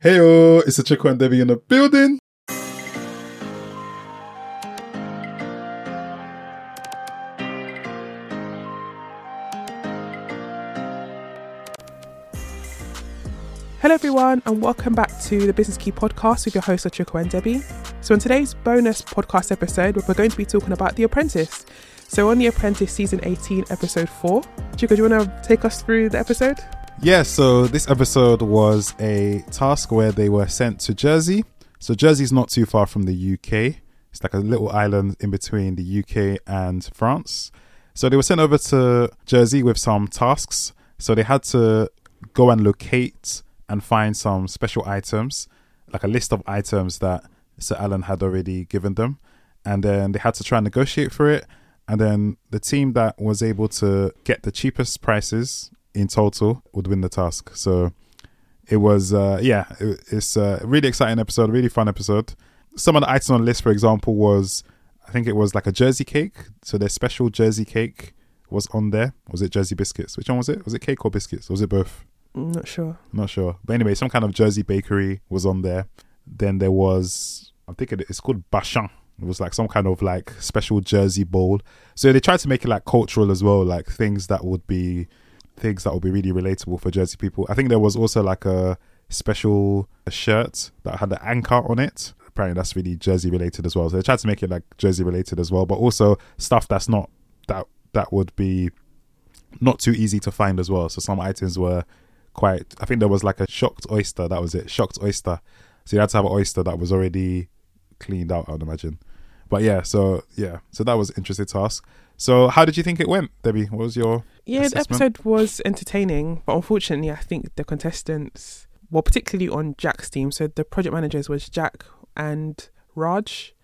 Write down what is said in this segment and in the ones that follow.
Heyo, it's a Chico and Debbie in the building. Hello, everyone, and welcome back to the Business Key podcast with your hosts, Achiko and Debbie. So, in today's bonus podcast episode, we're going to be talking about The Apprentice. So, on The Apprentice season 18, episode 4, Chico, do you want to take us through the episode? Yeah, so this episode was a task where they were sent to Jersey. So, Jersey's not too far from the UK, it's like a little island in between the UK and France. So, they were sent over to Jersey with some tasks. So, they had to go and locate and find some special items, like a list of items that Sir Alan had already given them. And then they had to try and negotiate for it. And then the team that was able to get the cheapest prices in total would win the task. So it was, uh, yeah, it, it's a really exciting episode, really fun episode. Some of the items on the list, for example, was I think it was like a Jersey cake. So their special Jersey cake was on there. Was it Jersey biscuits? Which one was it? Was it cake or biscuits? Or was it both? I'm not sure. Not sure. But anyway, some kind of Jersey bakery was on there. Then there was, I'm thinking it's called bachin. It was like some kind of like special Jersey bowl. So they tried to make it like cultural as well, like things that would be things that would be really relatable for Jersey people. I think there was also like a special shirt that had the anchor on it. Apparently that's really Jersey related as well. So they tried to make it like Jersey related as well, but also stuff that's not that that would be not too easy to find as well. So some items were quite I think there was like a shucked oyster, that was it. Shucked oyster. So you had to have an oyster that was already cleaned out, I'd imagine. But yeah, so yeah, so that was interesting task. So how did you think it went, Debbie? What was your Yeah, the episode was entertaining, but unfortunately, I think the contestants, well, particularly on Jack's team, so the project managers was Jack and Raj.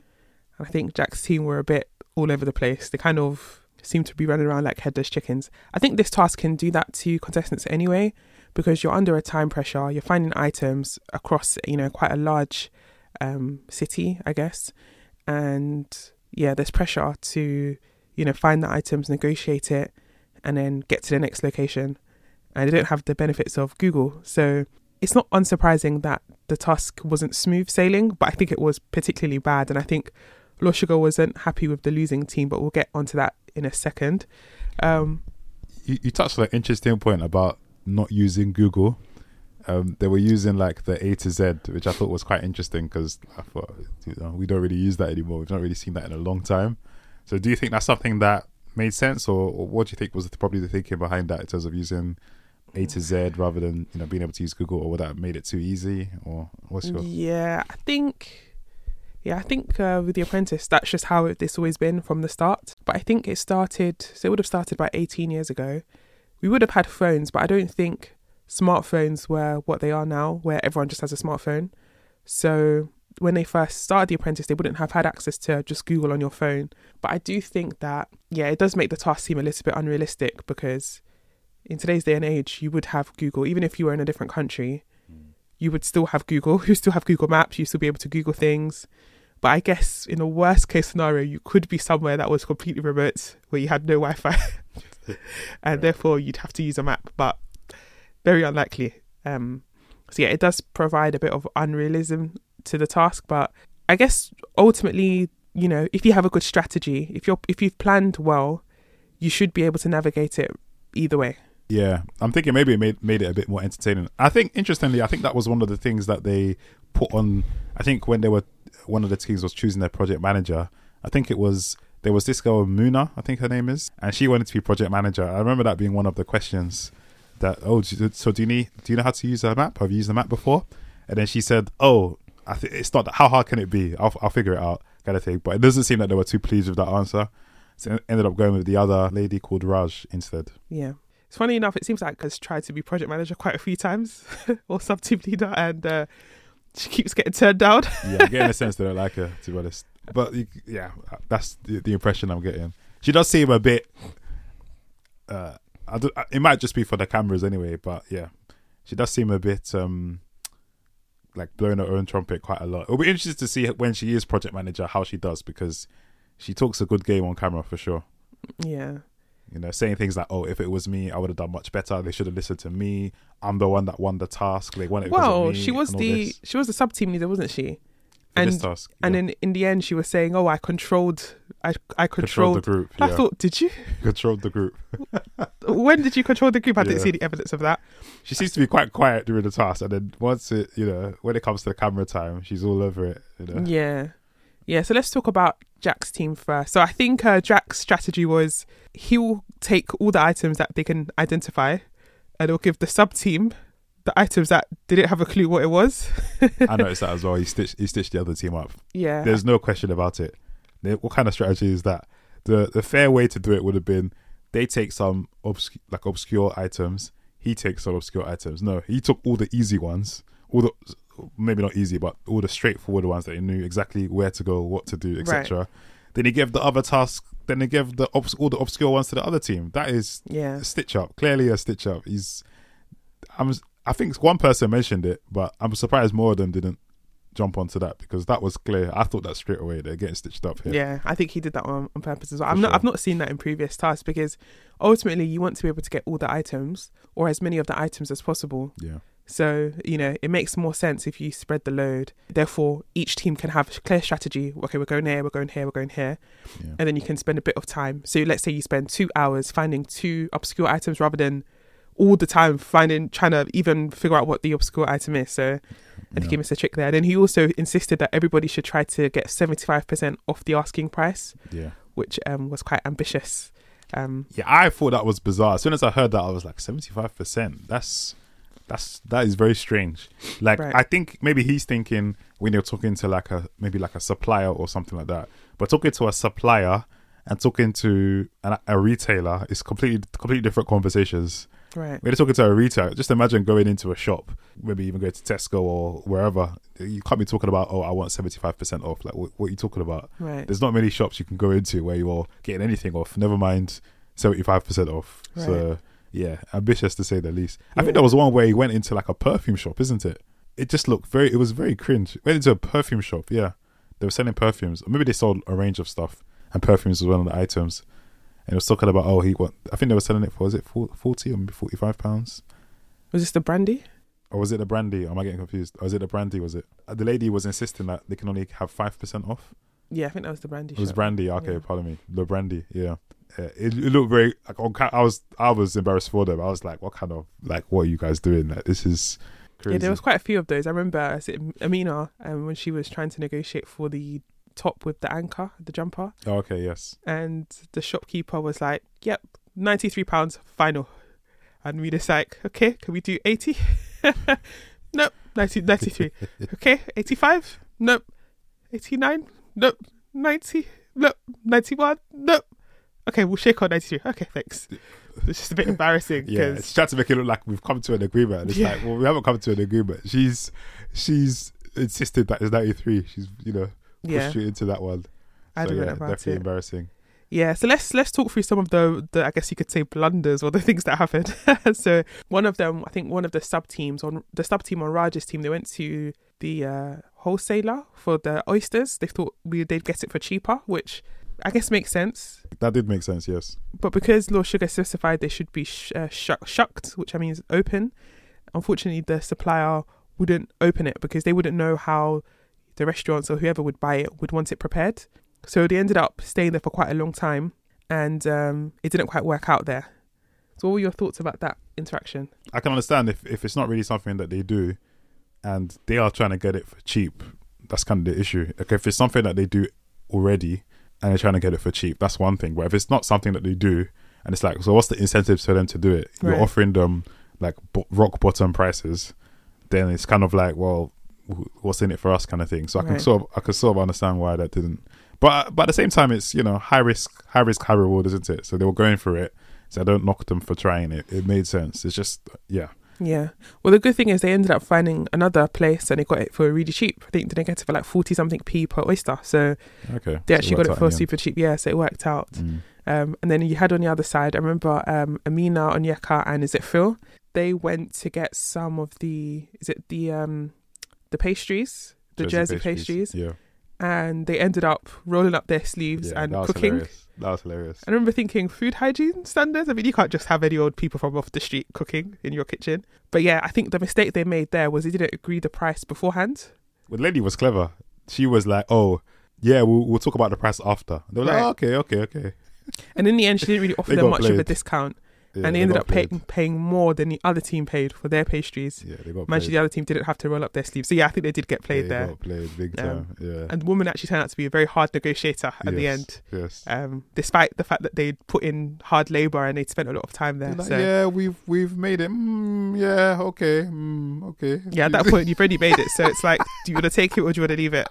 And I think Jack's team were a bit all over the place. They kind of seemed to be running around like headless chickens. I think this task can do that to contestants anyway, because you're under a time pressure. You're finding items across, you know, quite a large um, city, I guess, and yeah, there's pressure to, you know, find the items, negotiate it, and then get to the next location. And they don't have the benefits of Google, so it's not unsurprising that the task wasn't smooth sailing, but I think it was particularly bad. And I think Lord Sugar wasn't happy with the losing team, but we'll get onto that in a second. Um, you, you touched on an interesting point about not using Google. Um, they were using like the A to Z, which I thought was quite interesting because I thought you know, we don't really use that anymore. We've not really seen that in a long time. So, do you think that's something that made sense, or, or what do you think was probably the thinking behind that in terms of using A to Z rather than you know being able to use Google, or would that made it too easy, or what's your Yeah, I think. Yeah, I think uh, with The Apprentice, that's just how it, it's always been from the start. But I think it started, so it would have started about 18 years ago. We would have had phones, but I don't think smartphones were what they are now, where everyone just has a smartphone. So when they first started The Apprentice, they wouldn't have had access to just Google on your phone. But I do think that, yeah, it does make the task seem a little bit unrealistic because in today's day and age, you would have Google, even if you were in a different country, you would still have Google. You still have Google Maps. You still be able to Google things. But I guess in a worst case scenario, you could be somewhere that was completely remote where you had no Wi Fi. and therefore you'd have to use a map, but very unlikely. Um, so yeah, it does provide a bit of unrealism to the task, but I guess ultimately, you know, if you have a good strategy, if you're if you've planned well, you should be able to navigate it either way. Yeah, I'm thinking maybe it made made it a bit more entertaining. I think interestingly, I think that was one of the things that they put on. I think when they were one of the teams was choosing their project manager. I think it was there was this girl Muna, I think her name is, and she wanted to be project manager. I remember that being one of the questions. That oh, so do you need do you know how to use a map? Have you used the map before? And then she said, oh, I think it's not. How hard can it be? I'll I'll figure it out, kind of thing. But it doesn't seem that they were too pleased with that answer. So ended up going with the other lady called Raj instead. Yeah. It's funny enough, it seems like has tried to be project manager quite a few times or sub team leader, and uh, she keeps getting turned down. yeah, I'm getting a sense they don't like her, to be honest. But yeah, that's the, the impression I'm getting. She does seem a bit. Uh, it might just be for the cameras anyway, but yeah, she does seem a bit um like blowing her own trumpet quite a lot. It'll be interesting to see when she is project manager how she does because she talks a good game on camera for sure. Yeah. You know, saying things like, "Oh, if it was me, I would have done much better. They should have listened to me. I'm the one that won the task. They won it." Well, me," she was the this. she was the sub team leader, wasn't she? This and- And yeah. then in the end, she was saying, "Oh, I controlled, I I controlled controlled." the group. Yeah. I thought, did you? controlled the group. When did you control the group? I didn't see any evidence of that. She seems to be quite quiet during the task, and then once it, you know, when it comes to the camera time, she's all over it. You know, Yeah. Yeah, so let's talk about Jack's team first. So I think uh, Jack's strategy was he'll take all the items that they can identify and he'll give the sub team the items that didn't have a clue what it was. I noticed that as well. He stitched, he stitched the other team up. Yeah. There's no question about it. What kind of strategy is that? The the fair way to do it would have been they take some obscure like obscure items. He takes some obscure items. No, he took all the easy ones, all the maybe not easy, but all the straightforward ones that he knew exactly where to go, what to do, etc. Then he gave the other task. Then he gave the obs- all the obscure ones to the other team. That is yeah. a stitch up. Clearly a stitch up. He's. I'm. I think one person mentioned it, but I'm surprised more of them didn't jump onto that because that was clear. I thought that straight away. They're getting stitched up here. Yeah, I think he did that on, on purpose as well. For I'm not, sure. I've not seen that in previous tasks because ultimately you want to be able to get all the items or as many of the items as possible. Yeah. So, you know, it makes more sense if you spread the load. Therefore, each team can have a clear strategy. Okay, we're going here, we're going here, we're going here. Yeah. And then you can spend a bit of time. So, let's say you spend two hours finding two obscure items rather than all the time finding, trying to even figure out what the obscure item is. So, I think Yeah. he missed a trick there. And Then he also insisted that everybody should try to get 75% off the asking price, Yeah. which um, was quite ambitious. Um, Yeah, I thought that was bizarre. As soon as I heard that, I was like, seventy-five percent. That's that's that is very strange. Like, Right. I think maybe he's thinking when you're talking to like a maybe like a supplier or something like that. But talking to a supplier and talking to an, a retailer is completely completely different conversations. Right. You're talking to a retailer, just imagine going into a shop, maybe even go to Tesco or wherever. You can't be talking about, oh, I want seventy-five percent off. Like, what, what are you talking about? Right. there's not many shops you can go into where you're getting anything off. Never mind seventy five percent off. So yeah, ambitious to say the least. I think there was one where he went into like a perfume shop, isn't it? It just looked very. It was very cringe. Went into a perfume shop. Yeah, they were selling perfumes. Or maybe they sold a range of stuff, and perfumes was one of the items. And it was talking about oh he want. I think they were selling it for was it forty or maybe forty five pounds. Was this the brandy? Or was it the brandy? Or am I getting confused? Or was it the brandy? Was it Uh, the lady was insisting that they can only have five percent off? Yeah, I think that was the brandy. It was brandy. Okay, Yeah. pardon me. The brandy. Yeah. Yeah, it, it looked very like on I was I was embarrassed for them. I was like, what kind of like what are you guys doing? Like this is crazy. Yeah, there was quite a few of those. I remember is it Amina um, when she was trying to negotiate for the top with the anchor, the jumper, Oh, okay, yes. and the shopkeeper was like, "Yep, ninety three pounds final," and we just like, "Okay, can we do 80? nope, 90, 93. okay, eighty five. Nope, eighty nine. Nope, ninety. Nope, ninety one. Nope. Okay, we'll shake on ninety three. Okay, thanks. It's just a bit embarrassing Yeah, because she tried to make it look like we've come to an agreement. And it's Yeah. like, well, we haven't come to an agreement. She's she's insisted that it's ninety three. She's you know yeah, you into that one. I so don't yeah, know about definitely it. embarrassing. Yeah, so let's let's talk through some of the, the I guess you could say blunders or the things that happened. so one of them, I think one of the sub teams on the sub team on Raj's team, they went to the uh, wholesaler for the oysters. They thought we they'd get it for cheaper, which I guess makes sense. That did make sense. Yes. But because Lord Sugar specified they should be sh- uh, shuck- shucked, which I mean is open, unfortunately the supplier wouldn't open it because they wouldn't know how the restaurants or whoever would buy it would want it prepared. So they ended up staying there for quite a long time and um, it didn't quite work out there. So, what were your thoughts about that interaction? I can understand if if it's not really something that they do, and they are trying to get it for cheap. That's kind of the issue. Like if it's something that they do already and they're trying to get it for cheap, that's one thing. But if it's not something that they do, and it's like, so what's the incentives for them to do it? You're Right. offering them like bo- rock bottom prices, then it's kind of like, well, what's in it for us, kind of thing. So I can Right. sort of I can sort of understand why that didn't. But but at the same time, it's you know high risk, high risk, high reward, isn't it? So they were going for it. So I don't knock them for trying it. It made sense. It's just yeah. Yeah. Well, the good thing is they ended up finding another place and they got it for really cheap. I think they get it for like 40 something p per oyster. So Okay. they So actually got it for end. super cheap. Yeah, so it worked out. Mm. Um, and then you had on the other side, I remember um, Amina, Onyeka, and is it Phil? They went to get some of the, is it the um, the pastries, the Jersey, pastries. Yeah. and they ended up rolling up their sleeves Yeah, and that cooking. hilarious. That was hilarious. I remember thinking food hygiene standards. I mean, you can't just have any old people from off the street cooking in your kitchen. But yeah, I think the mistake they made there was they didn't agree the price beforehand. But the lady was clever. She was like, "Oh, yeah, we'll we'll talk about the price after." They were Right. like, oh, "Okay, okay, okay." And in the end, she didn't really offer them much of a discount. Yeah, and they ended up pay- paying more than the other team paid for their pastries. Yeah, they got played. the other team didn't have to roll up their sleeves. So yeah, I think they did get played they there. got played big Um, time. yeah. And the woman actually turned out to be a very hard negotiator at the end. Yes. Um, despite the fact that they'd put in hard labour and they'd spent a lot of time there. Like, so yeah, we've we've made it. Mm, yeah, okay, mm, okay. Yeah, at that point you've already made it. So it's like, do you want to take it or do you want to leave it?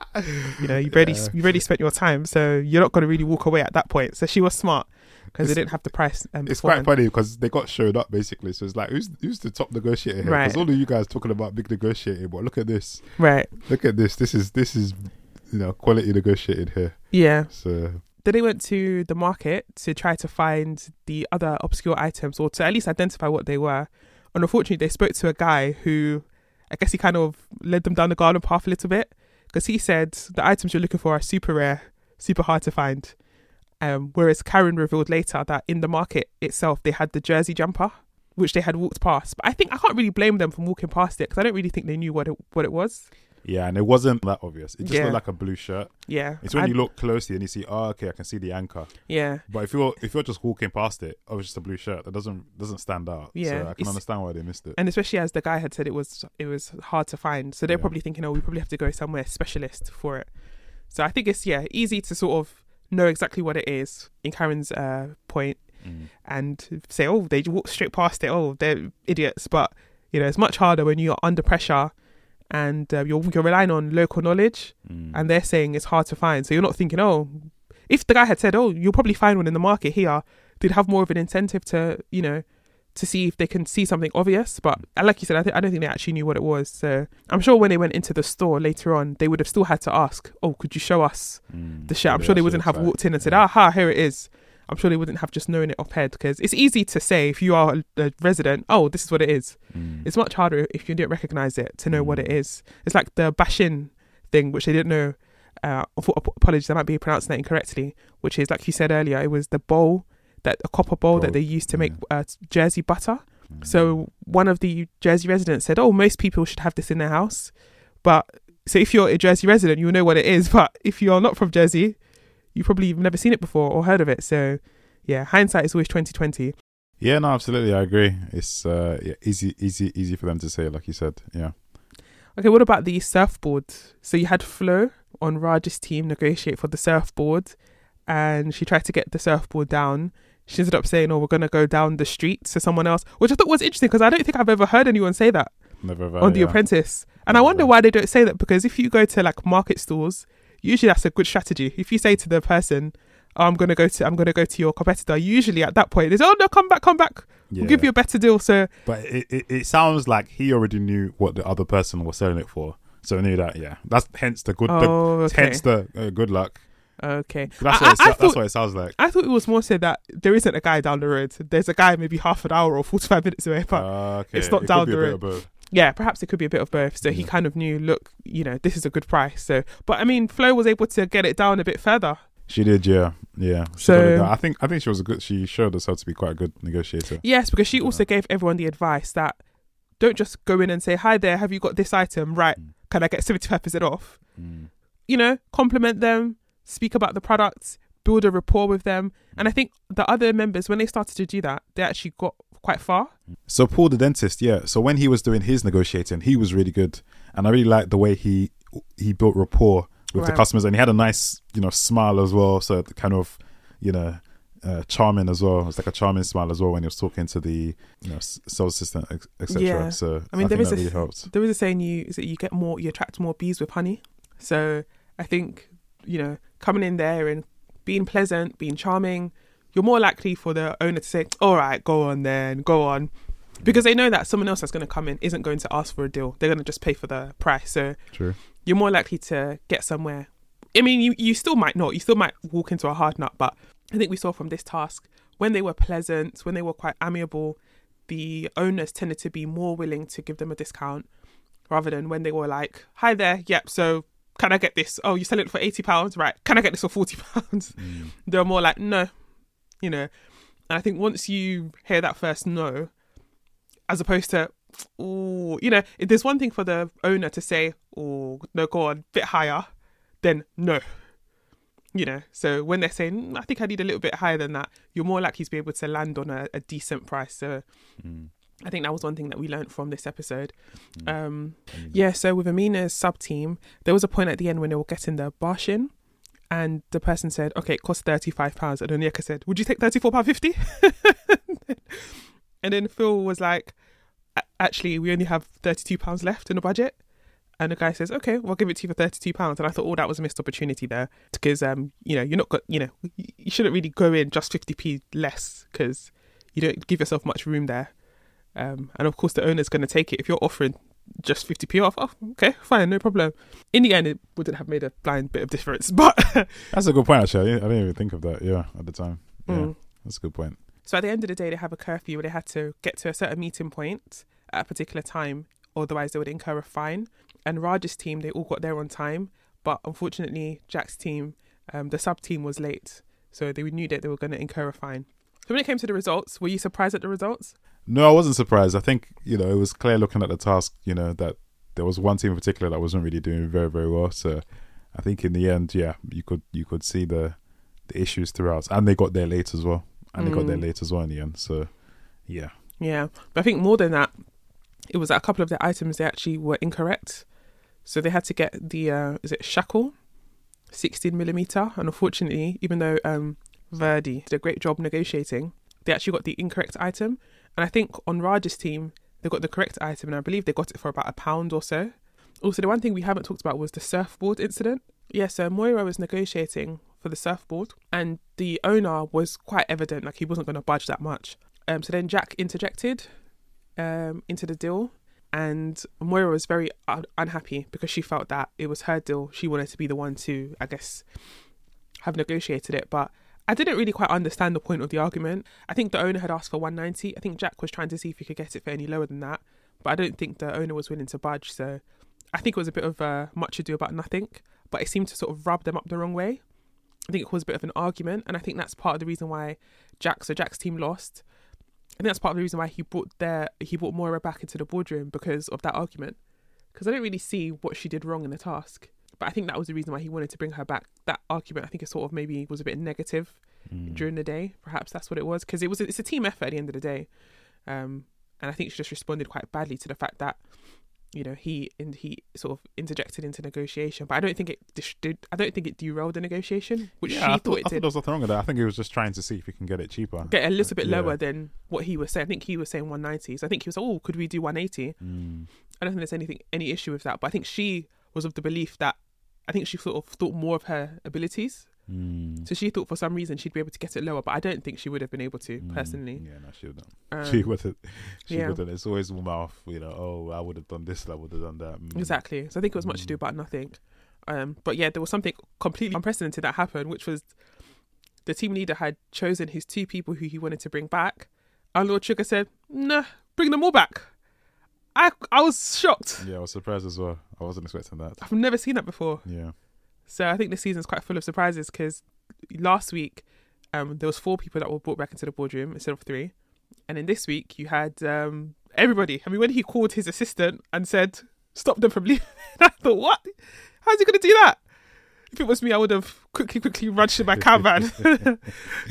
You know, you've already Yeah. you've already spent your time, so you're not going to really walk away at that point. So she was smart because they didn't have the price. Um, It's quite funny because they got showed up basically. So it's like, who's who's the top negotiator here? Right. Because all of you guys talking about big negotiating, but look at this. right? Look at this. This is this is you know quality negotiated here. Yeah. So Then they went to the market to try to find the other obscure items or to at least identify what they were. And unfortunately, they spoke to a guy who, I guess he kind of led them down the garden path a little bit because he said the items you're looking for are super rare, super hard to find. Um, whereas Karren revealed later that in the market itself, they had the jersey jumper, which they had walked past. But I think I can't really blame them for walking past it because I don't really think they knew what it what it was. yeah, and it wasn't that obvious. It just Yeah. looked like a blue shirt. Yeah, It's when I- you look closely and you see, oh, okay, I can see the anchor. yeah, But if you're if you're just walking past it, oh, it's just a blue shirt. That doesn't doesn't stand out. Yeah, so I can it's- understand why they missed it. and especially as the guy had said it was it was hard to find so they're Yeah. probably thinking oh we probably have to go somewhere specialist for it so i think it's yeah easy to sort of know exactly what it is in karren's uh point Mm. and say oh they walk straight past it oh they're idiots but you know it's much harder when you're under pressure and uh, you're you're relying on local knowledge Mm. and they're saying it's hard to find so you're not thinking oh if the guy had said oh you'll probably find one in the market here they'd have more of an incentive to you know to see if they can see something obvious but like you said I, th- I don't think they actually knew what it was so i'm sure when they went into the store later on they would have still had to ask oh could you show us Mm. the shirt i'm sure they wouldn't have walked in and said yeah. aha here it is i'm sure they wouldn't have just known it off head because it's easy to say if you are a, a resident oh this is what it is Mm. it's much harder if you didn't recognize it to know what it Mm. is. It's like the bachin thing, which they didn't know. Uh, ap- apologies, I might be pronouncing that incorrectly. Which is like you said earlier, it was the bowl that a copper bowl that they used to make yeah. uh, Jersey butter. Mm. So one of the Jersey residents said, "Oh, most people should have this in their house." But so if you're a Jersey resident, you'll know what it is. But if you're not from Jersey, you probably have never seen it before or heard of it. So yeah, hindsight is always twenty twenty. Yeah, no, absolutely, I agree. It's uh, yeah, easy, easy, easy for them to say, like you said. Yeah, Okay, what about the surfboard? So you had Flo on Raj's team negotiate for the surfboard, and she tried to get the surfboard down. She ended up saying, "Oh, we're gonna go down the street to someone else," which I thought was interesting because I don't think I've ever heard anyone say that never. I, on The yeah. Apprentice. And I Never. wonder why they don't say that because if you go to like market stores, usually that's a good strategy. If you say to the person, oh, "I'm gonna go to I'm gonna go to your competitor," usually at that point they say, "Oh no, come back, come back. We'll give you a better deal." So But it, it, it sounds like he already knew what the other person was selling it for, so knew that. Yeah, that's hence the good. oh, the, okay, Hence the uh, good luck. Okay. That's I- what, it, I- I that's thought- what it sounds like. I thought it was more so that there isn't a guy down the road. There's a guy maybe half an hour or 45 minutes away. But Uh, okay. it's not It down the road. yeah, perhaps it could be a bit of both. So he kind of knew, look, you know, this is a good price. So, but I mean, Flo was able to get it down a bit further. She did, yeah, yeah. She So- got it down. I think I think she was a good. She showed herself to be quite a good negotiator. Yes, because she Yeah. also gave everyone the advice that don't just go in and say, hi there, have you got this item? Right. Mm. Can I get 75% off? Mm. You know, compliment them, speak about the products, build a rapport with them. And I think the other members, when they started to do that, they actually got quite far. So Paul the dentist, yeah. So when he was doing his negotiating, he was really good, and I really liked the way he he built rapport with the customers, and he had a nice, you know, smile as well. So kind of, you know, uh, charming as well. It's like a charming smile as well when he was talking to the, you know, sales assistant, etc. Yeah. So I mean, there think is a- really helped. there is a saying you is that you get more you attract more bees with honey so i think you know coming in there and being pleasant being charming you're more likely for the owner to say all right go on then go on. Because they know that someone else that's going to come in isn't going to ask for a deal. They're going to just pay for the price. So True. you're more likely to get somewhere. I mean you, you still might not. You still might walk into a hard nut but i think we saw from this task when they were pleasant when they were quite amiable the owners tended to be more willing to give them a discount rather than when they were like, "Hi there, yep, so can I get this? Oh, you sell it for eighty pounds, right? Can I get this for forty pounds? Mm. They're more like no, you know. And I think once you hear that first no, as opposed to, oh, you know, if there's one thing for the owner to say, oh, no, go on, bit higher, then no. You know, so when they're saying, "Mm, I think I need a little bit higher than that, you're more likely to be able to land on a, a decent price. So Mm. I think that was one thing that we learned from this episode. Mm. Um, yeah, so with Amina's sub team, there was a point at the end when they were getting the bash in, and the person said, "Okay, it costs thirty five pounds," and Onyeka said, "Would you take thirty four pound 50 And then Phil was like, "Actually, we only have thirty two pounds left in the budget." And the guy says, "Okay, we'll give it to you for thirty-two pounds." And I thought, "Oh, that was a missed opportunity there, because um, you know, you're not got, you know, you shouldn't really go in just fifty p less because you don't give yourself much room there." Um, and of course, the owner's going to take it if you're offering just 50p off. Oh, okay, fine, no problem. In the end, it wouldn't have made a blind bit of difference, but That's a good point, actually. I didn't, I didn't even think of that. Yeah, at the time. Yeah, Mm. that's a good point. So at the end of the day, they have a curfew where they had to get to a certain meeting point at a particular time, otherwise they would incur a fine. And Raj's team, they all got there on time, but unfortunately, Jack's team, um, the sub team was late, so they knew that they were going to incur a fine. So when it came to the results, were you surprised at the results? No, I wasn't surprised. I think you know it was clear looking at the task. You know that there was one team in particular that wasn't really doing very very well. So I think in the end, yeah, you could you could see the the issues throughout, and they got there late as well, and they got there Mm. late as well in the end. So yeah, Yeah, but I think more than that, it was that a couple of the items they actually were incorrect. So they had to get the uh, is it shackle, sixteen millimeter, and unfortunately, even though um, Verdi did a great job negotiating, they actually got the incorrect item. And I think on Raj's team, they got the correct item, and I believe they got it for about a pound or so. Also, the one thing we haven't talked about was the surfboard incident. Yeah, so Moira was negotiating for the surfboard, and the owner was quite evident, like he wasn't going to budge that much. Um, so then Jack interjected um, into the deal, and Moira was very un- unhappy because she felt that it was her deal. She wanted to be the one to, I guess, have negotiated it. But I didn't really quite understand the point of the argument. I think the owner had asked for 190. I think Jack was trying to see if he could get it for any lower than that, but I don't think the owner was willing to budge. So I think it was a bit of uh, much ado about nothing, but it seemed to sort of rub them up the wrong way. I think it caused a bit of an argument, and I think that's part of the reason why Jack, so Jack's team lost. I think that's part of the reason why he brought their he brought Moira back into the boardroom because of that argument. Because I don't really see what she did wrong in the task, but I think that was the reason why he wanted to bring her back. That argument, I think, it sort of maybe was a bit negative Mm. during the day. Perhaps that's what it was because it was it's a team effort at the end of the day, um, and I think she just responded quite badly to the fact that you know he and he sort of interjected into negotiation. But I don't think it did. I don't think it derailed the negotiation, which yeah, she I thought, thought, it I thought did. there was nothing wrong with that. I think he was just trying to see if he can get it cheaper. Get a little bit Yeah. lower than what he was saying. I think he was saying 190. So I think he was, oh, could we do 180? Mm. I don't think there's anything any issue with that. But I think she was of the belief that I think she sort of thought more of her abilities. Mm. So she thought for some reason she'd be able to get it lower, but I don't think she would have been able to Mm. personally. Yeah, no, she wouldn't. Um, she wouldn't. She yeah. wouldn't. It's always mouth, you know. Oh, I would have done this. I would have done that. Mm. Exactly. So I think it was much to do Mm. about nothing. Um, but yeah, there was something completely unprecedented that happened, which was the team leader had chosen his two people who he wanted to bring back, and Lord Sugar said, "Nah, bring them all back." I I was shocked. Yeah, I was surprised as well. I wasn't expecting that. I've never seen that before. Yeah. So I think this season's quite full of surprises because last week um, there was four people that were brought back into the boardroom instead of three, and then this week you had um, everybody. I mean, when he called his assistant and said, "Stop them from leaving," I thought, "What? How's he going to do that?" If it was me, I would have quickly, quickly rushed to my and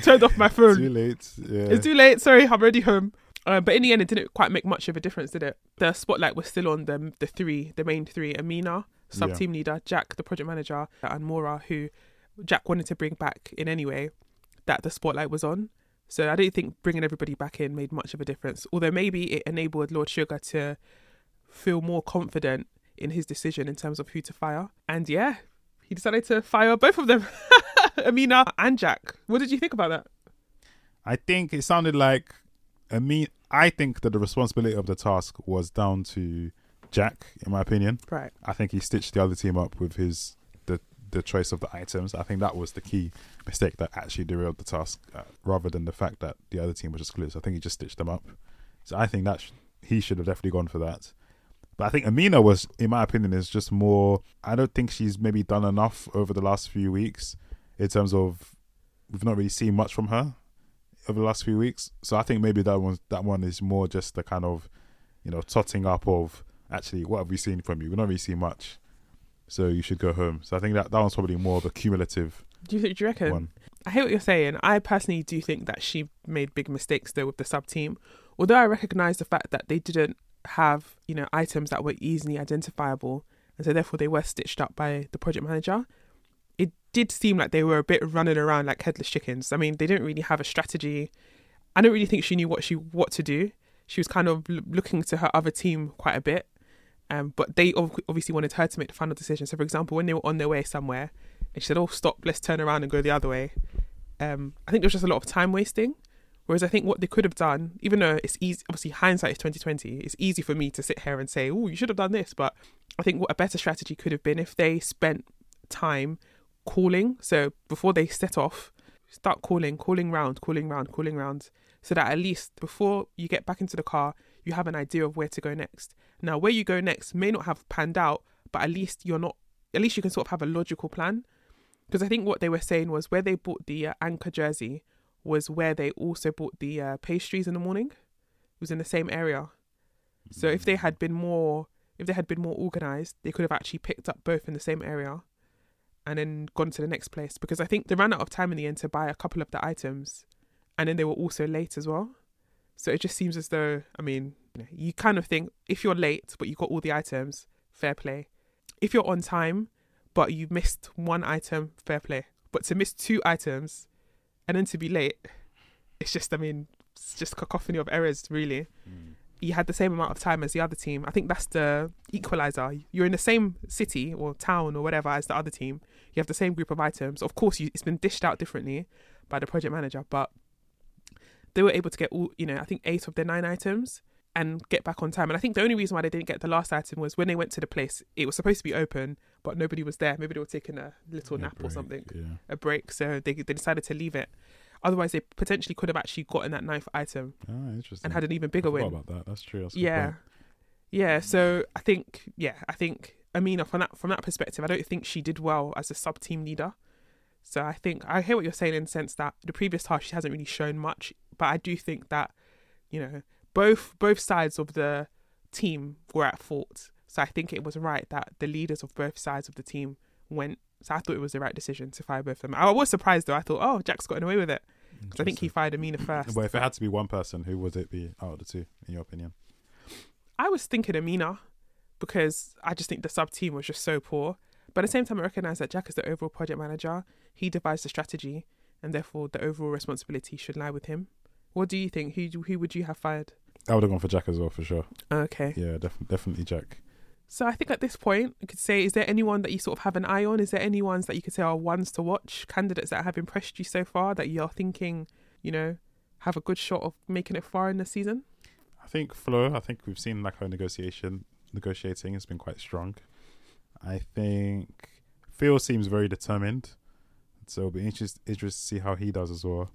turned off my phone. Too late. Yeah. It's too late. Sorry, I'm already home. Uh, but in the end, it didn't quite make much of a difference, did it? The spotlight was still on the the three, the main three: Amina, sub Yeah. team leader, Jack, the project manager, and Mora, who Jack wanted to bring back in any way. That the spotlight was on. So I don't think bringing everybody back in made much of a difference. Although maybe it enabled Lord Sugar to feel more confident in his decision in terms of who to fire. And yeah, he decided to fire both of them, Amina and Jack. What did you think about that? I think it sounded like. I mean, I think that the responsibility of the task was down to Jack, in my opinion. Right. I think he stitched the other team up with his the the choice of the items. I think that was the key mistake that actually derailed the task, uh, rather than the fact that the other team was just clueless. I think he just stitched them up. So I think that sh- he should have definitely gone for that. But I think Amina was, in my opinion, is just more. I don't think she's maybe done enough over the last few weeks in terms of we've not really seen much from her over the last few weeks. So I think maybe that one that one is more just the kind of you know totting up of actually what have we seen from you? We've not really seen much, so you should go home. So I think that that one's probably more of a cumulative Do you, do you reckon? one. I hear what you're saying. I personally do think that she made big mistakes though with the sub team. Although I recognise the fact that they didn't have, you know, items that were easily identifiable and so therefore they were stitched up by the project manager. Did seem like they were a bit running around like headless chickens. I mean, they didn't really have a strategy. I don't really think she knew what she what to do. She was kind of l- looking to her other team quite a bit. Um, but they ob- obviously wanted her to make the final decision. So, for example, when they were on their way somewhere, and she said, "Oh, stop! Let's turn around and go the other way." Um, I think there was just a lot of time wasting. Whereas I think what they could have done, even though it's easy, obviously hindsight is twenty twenty. It's easy for me to sit here and say, "Oh, you should have done this," but I think what a better strategy could have been if they spent time calling. So before they set off, start calling, calling round, calling round, calling round, so that at least before you get back into the car, you have an idea of where to go next. Now, where you go next may not have panned out, but at least you're not. At least you can sort of have a logical plan. Because I think what they were saying was where they bought the uh, anchor jersey was where they also bought the uh, pastries in the morning. It was in the same area. So if they had been more, if they had been more organized, they could have actually picked up both in the same area, and then gone to the next place. Because I think they ran out of time in the end to buy a couple of the items, and then they were also late as well. So it just seems as though, I mean, you, know, you kind of think if you're late but you got all the items, fair play. If you're on time but you missed one item, fair play. But to miss two items and then to be late, it's just, I mean, it's just cacophony of errors, really. Mm. You had the same amount of time as the other team. I think that's the equalizer. You're in the same city or town or whatever as the other team. You have the same group of items. Of course, you, it's been dished out differently by the project manager, but they were able to get all, you know, I think eight of their nine items and get back on time. And I think the only reason why they didn't get the last item was when they went to the place, it was supposed to be open, but nobody was there. Maybe they were taking a little nap or something, Yeah. a break. So they, they decided to leave it. Otherwise, they potentially could have actually gotten that ninth item Ah, interesting. and had an even bigger I win. about that. That's true. That's Yeah, yeah. So I think, yeah, I think Amina from that from that perspective, I don't think she did well as a sub team leader. So I think I hear what you're saying in the sense that the previous task she hasn't really shown much, but I do think that you know both both sides of the team were at fault. So I think it was right that the leaders of both sides of the team went. So I thought it was the right decision to fire both of them. I was surprised though. I thought, oh, Jack's gotten away with it because I think he fired Amina first. But if it had to be one person, who would it be out of the two, in your opinion? I was thinking Amina because I just think the sub team was just so poor. But at the same time, I recognise that Jack is the overall project manager. He devised the strategy, and therefore the overall responsibility should lie with him. What do you think? Who who would you have fired? I would have gone for Jack as well, for sure. Okay. Yeah, def- definitely Jack. So I think at this point, you could say, is there anyone that you sort of have an eye on? Is there any ones that you could say are ones to watch? Candidates that have impressed you so far that you're thinking, you know, have a good shot of making it far in the season? I think Flo. I think we've seen like her negotiation, negotiating has been quite strong. I think Phil seems very determined, so it'll be interest interested to see how he does as well.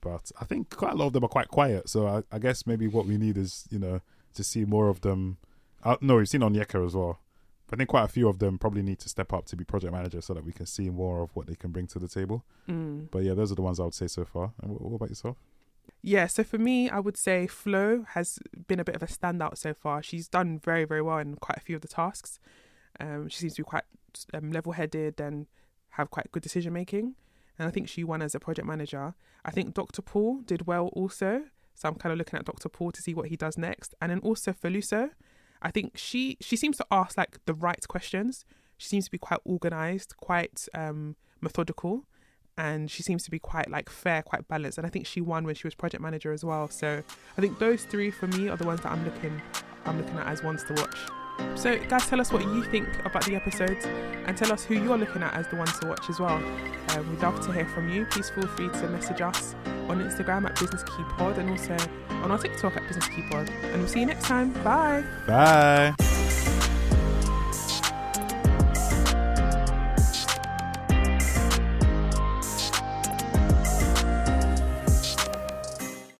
But I think quite a lot of them are quite quiet, so I, I guess maybe what we need is you know to see more of them. Uh, no, we've seen Onyeka as well. But I think quite a few of them probably need to step up to be project managers so that we can see more of what they can bring to the table. Mm. But yeah, those are the ones I would say so far. And what, what about yourself? Yeah, so for me, I would say Flo has been a bit of a standout so far. She's done very, very well in quite a few of the tasks. Um, she seems to be quite um, level headed and have quite good decision making. And I think she won as a project manager. I think Dr. Paul did well also. So I'm kind of looking at Dr. Paul to see what he does next. And then also Foluso, I think she she seems to ask like the right questions. She seems to be quite organized, quite um, methodical and she seems to be quite like fair, quite balanced. And I think she won when she was project manager as well. So I think those three for me are the ones that I'm looking I'm looking at as ones to watch. So guys, tell us what you think about the episodes, and tell us who you're looking at as the ones to watch as well. Um, we'd love to hear from you. Please feel free to message us on Instagram at Business Key Pod and also on our TikTok at Business Key Pod. And we'll see you next time. Bye. Bye.